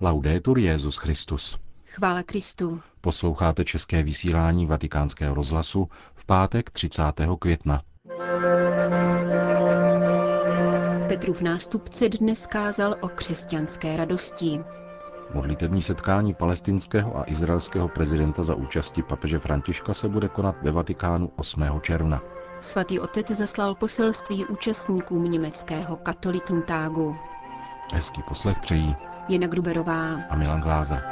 Laudetur Jezus Christus. Chvála Kristu. Posloucháte české vysílání Vatikánského rozhlasu v pátek 30. května. Petrův nástupce dnes kázal o křesťanské radosti. Modlitební setkání palestinského a izraelského prezidenta za účasti papeže Františka se bude konat ve Vatikánu 8. června. Svatý otec zaslal poselství účastníkům německého Katolikentágu. Hezký poslech přejí Jena Gruberová a Milan Glázer.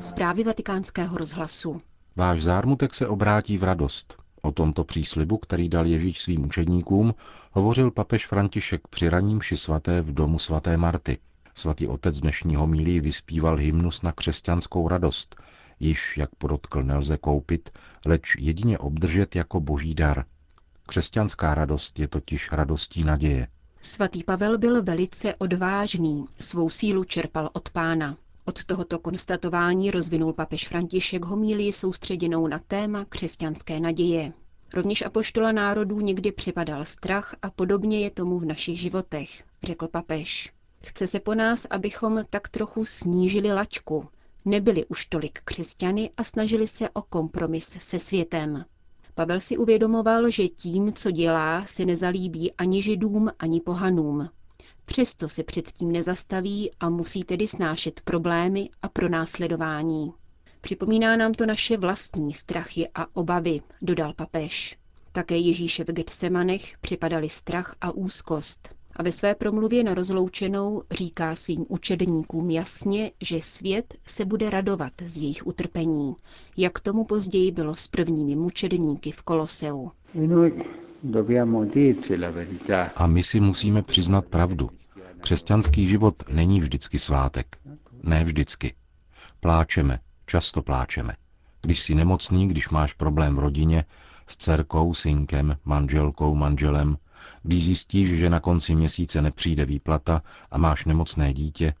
Zprávy vatikánského rozhlasu. Váš zármutek se obrátí v radost. O tomto příslibu, který dal Ježíš svým učedníkům, hovořil papež František při raním ši svaté v domu svaté Marty. Svatý otec dnešního mílí vyspíval hymnus na křesťanskou radost, již, jak podotkl, nelze koupit, leč jedině obdržet jako boží dar. Křesťanská radost je totiž radostí naděje. Svatý Pavel byl velice odvážný, svou sílu čerpal od pána. Od tohoto konstatování rozvinul papež František homílii soustředěnou na téma křesťanské naděje. Rovněž apoštola národů někdy připadal strach a podobně je tomu v našich životech, řekl papež. Chce se po nás, abychom tak trochu snížili lačku, nebyli už tolik křesťany a snažili se o kompromis se světem. Pavel si uvědomoval, že tím, co dělá, se nezalíbí ani židům, ani pohanům. Přesto se předtím nezastaví a musí tedy snášet problémy a pronásledování. Připomíná nám to naše vlastní strachy a obavy, dodal papež. Také Ježíše v Getsemanech připadali strach a úzkost. A ve své promluvě na rozloučenou říká svým učedníkům jasně, že svět se bude radovat z jejich utrpení, jak tomu později bylo s prvními mučedníky v Koloseu. A my si musíme přiznat pravdu. Křesťanský život není vždycky svátek. Ne vždycky. Pláčeme, často pláčeme. Když jsi nemocný, když máš problém v rodině, s dcerkou, synkem, manželkou, manželem, když zjistíš, že na konci měsíce nepřijde výplata a máš nemocné dítě,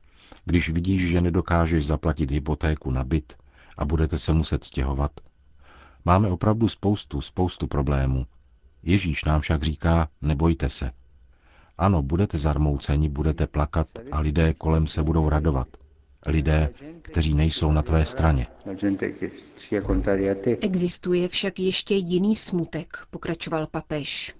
když vidíš, že nedokážeš zaplatit hypotéku na byt a budete se muset stěhovat. Máme opravdu spoustu, spoustu problémů. Ježíš nám však říká, nebojte se. Ano, budete zarmouceni, budete plakat a lidé kolem se budou radovat. Lidé, kteří nejsou na tvé straně. Existuje však ještě jiný smutek, pokračoval papež.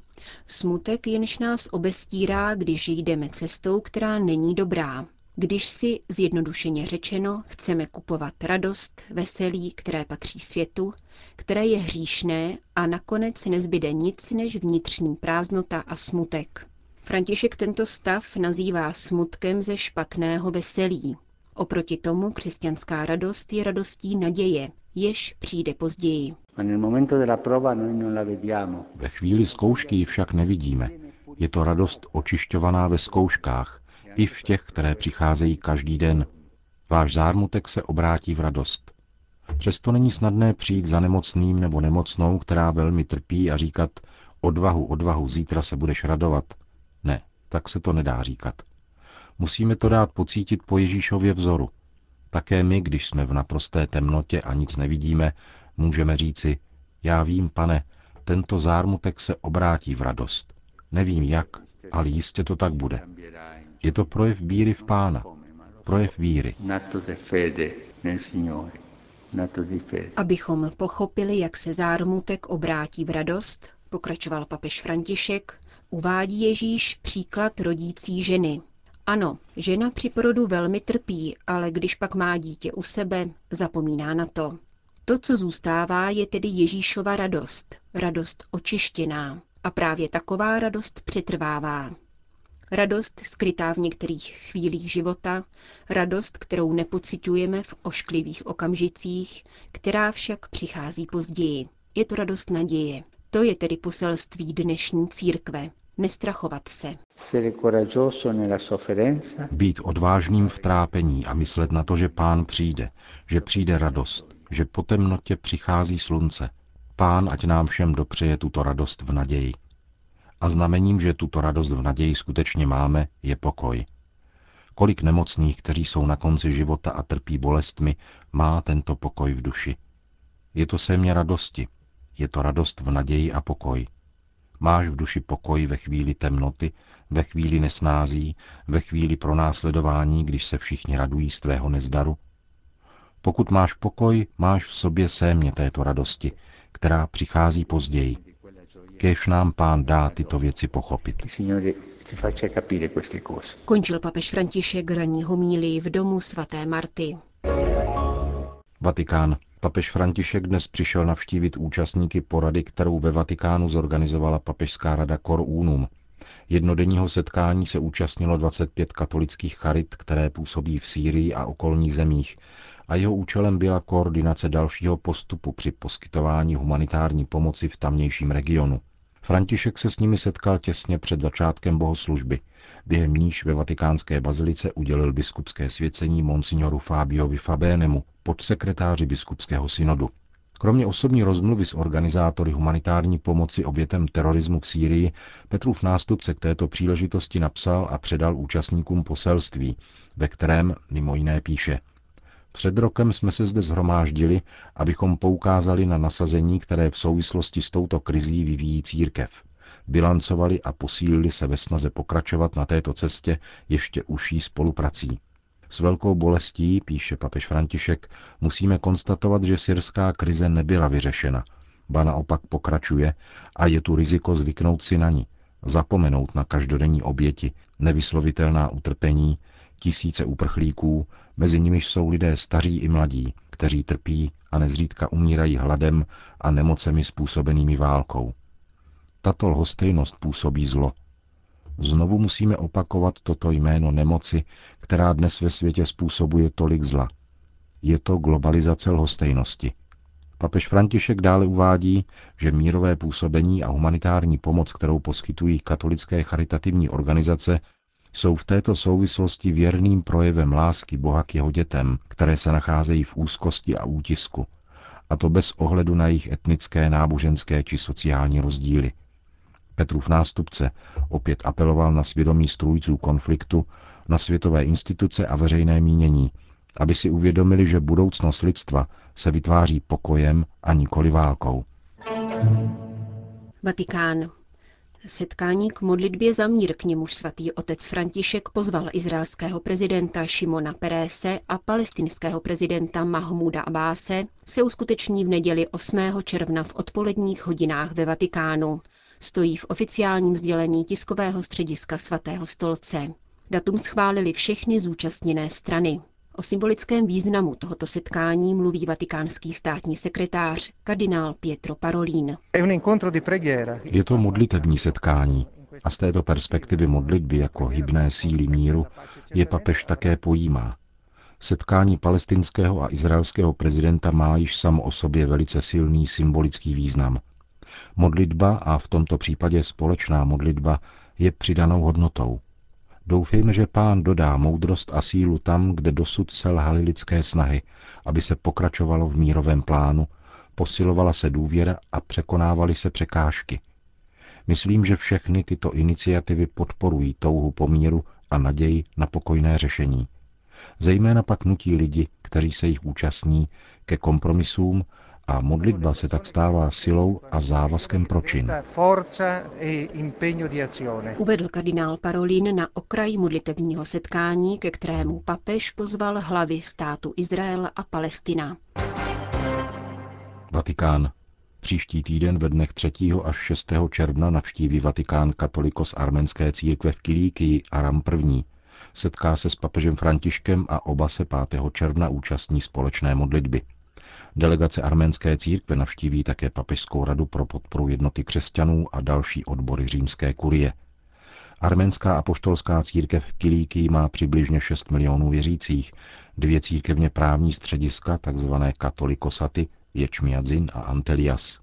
Smutek jenž nás obestírá, když jdeme cestou, která není dobrá. Když si, zjednodušeně řečeno, chceme kupovat radost, veselí, které patří světu, které je hříšné a nakonec nezbyde nic než vnitřní prázdnota a smutek. František tento stav nazývá smutkem ze špatného veselí. Oproti tomu křesťanská radost je radostí naděje, jež přijde později. Ve chvíli zkoušky ji však nevidíme. Je to radost očišťovaná ve zkouškách, i v těch, které přicházejí každý den. Váš zármutek se obrátí v radost. Přesto není snadné přijít za nemocným nebo nemocnou, která velmi trpí a říkat odvahu, odvahu, zítra se budeš radovat. Ne, tak se to nedá říkat. Musíme to dát pocítit po Ježíšově vzoru. Také my, když jsme v naprosté temnotě a nic nevidíme, můžeme říci, já vím, pane, tento zármutek se obrátí v radost. Nevím jak, ale jistě to tak bude. Je to projev víry v Pána. Projev víry. Abychom pochopili, jak se zármutek obrátí v radost, pokračoval papež František, uvádí Ježíš příklad rodící ženy. Ano, žena při porodu velmi trpí, ale když pak má dítě u sebe, zapomíná na to. To, co zůstává, je tedy Ježíšova radost, radost očištěná. A právě taková radost přetrvává. Radost skrytá v některých chvílích života, radost, kterou nepocitujeme v ošklivých okamžicích, která však přichází později. Je to radost naděje. To je tedy poselství dnešní církve. Nestrachovat se. Být odvážným v trápení a myslet na to, že pán přijde, že přijde radost, že po temnotě přichází slunce. Pán ať nám všem dopřeje tuto radost v naději. A znamením, že tuto radost v naději skutečně máme, je pokoj. Kolik nemocných, kteří jsou na konci života a trpí bolestmi, má tento pokoj v duši. Je to sémě radosti. Je to radost v naději a pokoj. Máš v duši pokoj ve chvíli temnoty, ve chvíli nesnází, ve chvíli pronásledování, když se všichni radují z tvého nezdaru? Pokud máš pokoj, máš v sobě sémě této radosti, která přichází později. Kéž nám pán dá tyto věci pochopit. Končil papež František ranní homílii v domu svaté Marty. Vatikán. Papež František dnes přišel navštívit účastníky porady, kterou ve Vatikánu zorganizovala Papežská rada Cor Unum. Jednodenního setkání se účastnilo 25 katolických charit, které působí v Sýrii a okolních zemích, a jeho účelem byla koordinace dalšího postupu při poskytování humanitární pomoci v tamnějším regionu. František se s nimi setkal těsně před začátkem bohoslužby, během níž ve vatikánské bazilice udělil biskupské svěcení monsignoru Fabiovi Fabénemu, podsekretáři biskupského synodu. Kromě osobní rozmluvy s organizátory humanitární pomoci obětem terorismu v Sýrii, Petrův nástupce k této příležitosti napsal a předal účastníkům poselství, ve kterém mimo jiné píše před rokem jsme se zde zhromáždili, abychom poukázali na nasazení, které v souvislosti s touto krizí vyvíjí církev. Bilancovali a posílili se ve snaze pokračovat na této cestě ještě užší spoluprací. S velkou bolestí, píše papež František, musíme konstatovat, že syrská krize nebyla vyřešena, ba naopak pokračuje a je tu riziko zvyknout si na ní, zapomenout na každodenní oběti, nevyslovitelná utrpení, tisíce uprchlíků, mezi nimiž jsou lidé staří i mladí, kteří trpí a nezřídka umírají hladem a nemocemi způsobenými válkou. Tato lhostejnost působí zlo. Znovu musíme opakovat toto jméno nemoci, která dnes ve světě způsobuje tolik zla. Je to globalizace lhostejnosti. Papež František dále uvádí, že mírové působení a humanitární pomoc, kterou poskytují katolické charitativní organizace, jsou v této souvislosti věrným projevem lásky Boha k jeho dětem, které se nacházejí v úzkosti a útisku, a to bez ohledu na jejich etnické, náboženské či sociální rozdíly. Petrův nástupce opět apeloval na svědomí strůjců konfliktu, na světové instituce a veřejné mínění, aby si uvědomili, že budoucnost lidstva se vytváří pokojem a nikoli válkou. Vatikán. Setkání k modlitbě za mír, k němuž svatý otec František pozval izraelského prezidenta Šimona Perése a palestinského prezidenta Mahmuda Abáse, se uskuteční v neděli 8. června v odpoledních hodinách ve Vatikánu. Stojí v oficiálním sdělení tiskového střediska svatého stolce. Datum schválili všechny zúčastněné strany. O symbolickém významu tohoto setkání mluví vatikánský státní sekretář kardinál Pietro Parolin. Je to modlitební setkání a z této perspektivy modlitby jako hybné síly míru je papež také pojímá. Setkání palestinského a izraelského prezidenta má již samo o sobě velice silný symbolický význam. Modlitba a v tomto případě společná modlitba je přidanou hodnotou. Doufejme, že pán dodá moudrost a sílu tam, kde dosud selhaly lidské snahy, aby se pokračovalo v mírovém plánu, posilovala se důvěra a překonávaly se překážky. Myslím, že všechny tyto iniciativy podporují touhu po míru a naději na pokojné řešení. Zejména pak nutí lidi, kteří se jich účastní, ke kompromisům a modlitba se tak stává silou a závazkem pro čin. E Uvedl kardinál Parolin na okraj modlitevního setkání, ke kterému papež pozval hlavy státu Izrael a Palestina. Vatikán. Příští týden ve dnech 3. až 6. června navštíví Vatikán katolikos arménské církve v Kilíkii Aram I. Setká se s papežem Františkem a oba se 5. června účastní společné modlitby. Delegace arménské církve navštíví také Papežskou radu pro podporu jednoty křesťanů a další odbory římské kurie. Arménská apoštolská církev v Kilíky má přibližně 6 milionů věřících, dvě církevně právní střediska, takzvané katolikosaty, Ječmiadzin a Antelias.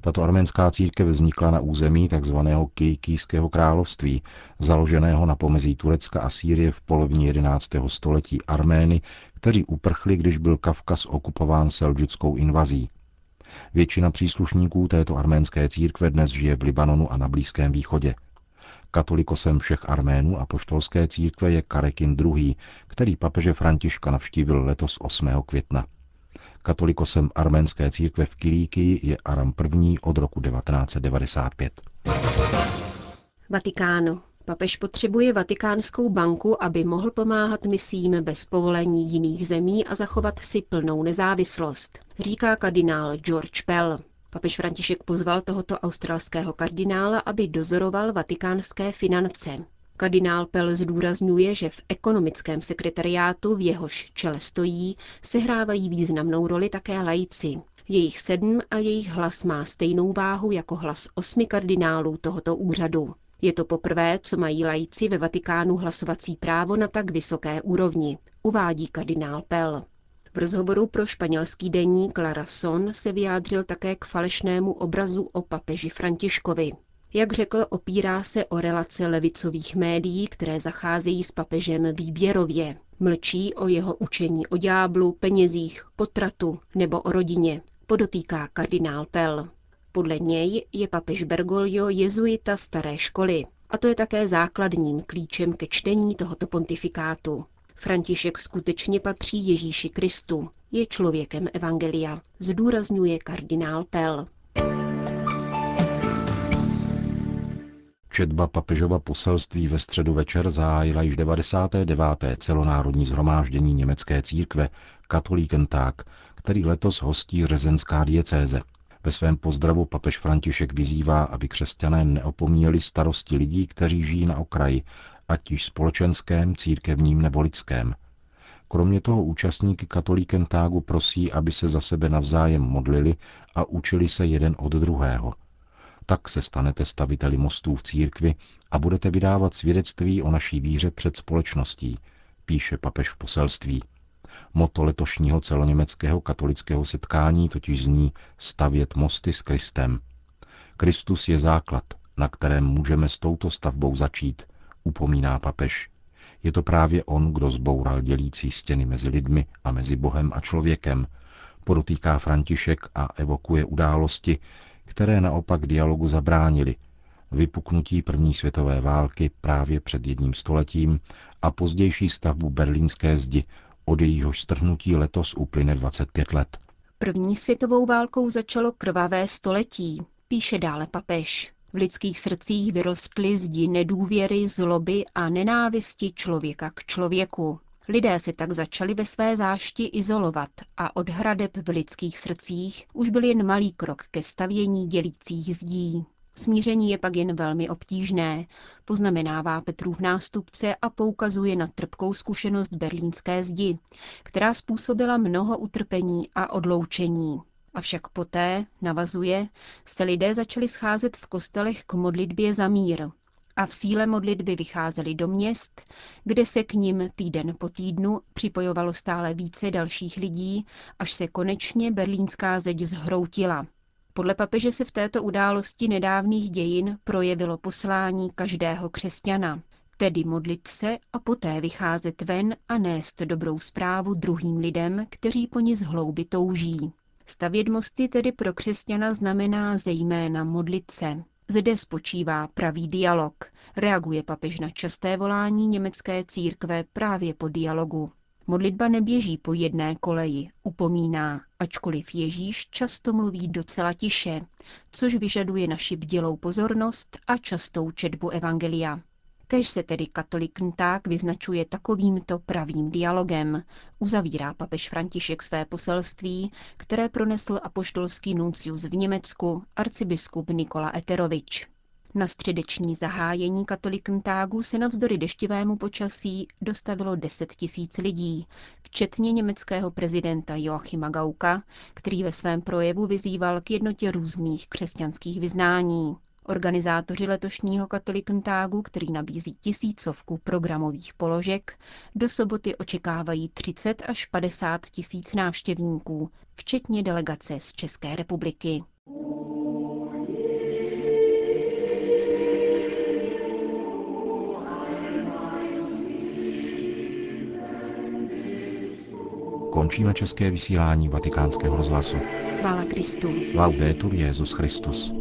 Tato arménská církev vznikla na území tzv. Kilikijského království, založeného na pomezí Turecka a Sýrie v polovině 11. století Armény, kteří uprchli, když byl Kavkaz okupován selđuckou invazí. Většina příslušníků této arménské církve dnes žije v Libanonu a na Blízkém východě. Katolikosem všech Arménů a poštolské církve je Karekin II., který papeže Františka navštívil letos 8. května. Katolikosem arménské církve v Kilíky je Aram I. od roku 1995. Vatikán. Papež potřebuje Vatikánskou banku, aby mohl pomáhat misím bez povolení jiných zemí a zachovat si plnou nezávislost, říká kardinál George Pell. Papež František pozval tohoto australského kardinála, aby dozoroval vatikánské finance. Kardinál Pell zdůrazňuje, že v ekonomickém sekretariátu, v jehož čele stojí, sehrávají významnou roli také lajci. Jejich sedm a jejich hlas má stejnou váhu jako hlas osmi kardinálů tohoto úřadu. Je to poprvé, co mají lajci ve Vatikánu hlasovací právo na tak vysoké úrovni, uvádí kardinál Pell. V rozhovoru pro španělský deník La Son se vyjádřil také k falešnému obrazu o papeži Františkovi. Jak řekl, opírá se o relace levicových médií, které zacházejí s papežem výběrově. Mlčí o jeho učení o ďáblu, penězích, potratu nebo o rodině, podotýká kardinál Pell. Podle něj je papež Bergoglio jezuita staré školy. A to je také základním klíčem ke čtení tohoto pontifikátu. František skutečně patří Ježíši Kristu, je člověkem Evangelia, zdůrazňuje kardinál Pell. Četba papežova poselství ve středu večer zahájila již 99. celonárodní zhromáždění německé církve Katolíkentag, který letos hostí řezenská diecéze. Ve svém pozdravu papež František vyzývá, aby křesťané neopomíjeli starosti lidí, kteří žijí na okraji, ať již společenském, církevním nebo lidském. Kromě toho účastníky katolíken tágu prosí, aby se za sebe navzájem modlili a učili se jeden od druhého. Tak se stanete staviteli mostů v církvi a budete vydávat svědectví o naší víře před společností, píše papež v poselství. Moto letošního celoněmeckého katolického setkání totiž zní stavět mosty s Kristem. Kristus je základ, na kterém můžeme s touto stavbou začít, upomíná papež. Je to právě on, kdo zboural dělící stěny mezi lidmi a mezi Bohem a člověkem, podotýká František a evokuje události, které naopak dialogu zabránili, vypuknutí první světové války právě před jedním stoletím a pozdější stavbu berlínské zdi od jejíhož strhnutí letos uplyne 25 let. První světovou válkou začalo krvavé století, píše dále papež. V lidských srdcích vyrostly zdi nedůvěry, zloby a nenávisti člověka k člověku. Lidé se tak začali ve své zášti izolovat a od hradeb v lidských srdcích už byl jen malý krok ke stavění dělících zdí. Smíření je pak jen velmi obtížné, poznamenává Petrův nástupce a poukazuje na trpkou zkušenost berlínské zdi, která způsobila mnoho utrpení a odloučení. Avšak poté, navazuje, se lidé začali scházet v kostelech k modlitbě za mír a v síle modlitby vycházeli do měst, kde se k ním týden po týdnu připojovalo stále více dalších lidí, až se konečně berlínská zeď zhroutila – podle papeže se v této události nedávných dějin projevilo poslání každého křesťana, tedy modlit se a poté vycházet ven a nést dobrou zprávu druhým lidem, kteří po ní z hlouby touží. Stavět mosty tedy pro křesťana znamená zejména modlit se. Zde spočívá pravý dialog, reaguje papež na časté volání německé církve právě po dialogu. Modlitba neběží po jedné koleji, upomíná, ačkoliv Ježíš často mluví docela tiše, což vyžaduje naši bdělou pozornost a častou četbu Evangelia. Kež se tedy katolik tak vyznačuje takovýmto pravým dialogem, uzavírá papež František své poselství, které pronesl apoštolský nuncius v Německu, arcibiskup Nikola Eterovič. Na středeční zahájení katolikntágu se navzdory deštivému počasí dostavilo 10 tisíc lidí, včetně německého prezidenta Joachima Gauka, který ve svém projevu vyzýval k jednotě různých křesťanských vyznání. Organizátoři letošního katolikntágu, který nabízí tisícovku programových položek, do soboty očekávají 30 až 50 tisíc návštěvníků, včetně delegace z České republiky. Končíme české vysílání vatikánského rozhlasu. Chvála Kristu. Laudetur Jezus Christus.